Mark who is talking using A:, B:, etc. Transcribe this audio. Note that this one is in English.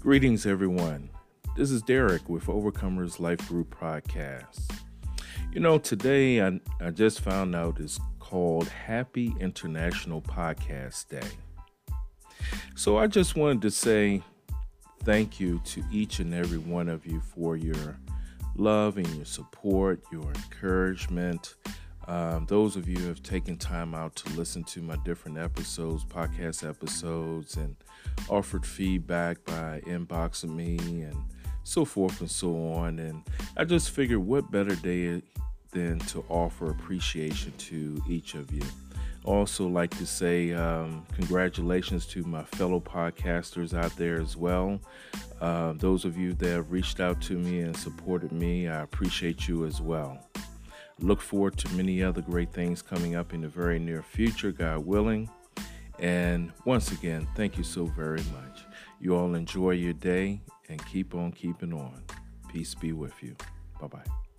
A: Greetings, everyone. This is Derek with Overcomers Life Group Podcast. You know, today I, I just found out it's called Happy International Podcast Day. So I just wanted to say thank you to each and every one of you for your love and your support, your encouragement. Um, those of you who have taken time out to listen to my different episodes, podcast episodes, and offered feedback by inboxing me and so forth and so on. And I just figured what better day than to offer appreciation to each of you. Also, like to say um, congratulations to my fellow podcasters out there as well. Uh, those of you that have reached out to me and supported me, I appreciate you as well. Look forward to many other great things coming up in the very near future, God willing. And once again, thank you so very much. You all enjoy your day and keep on keeping on. Peace be with you. Bye bye.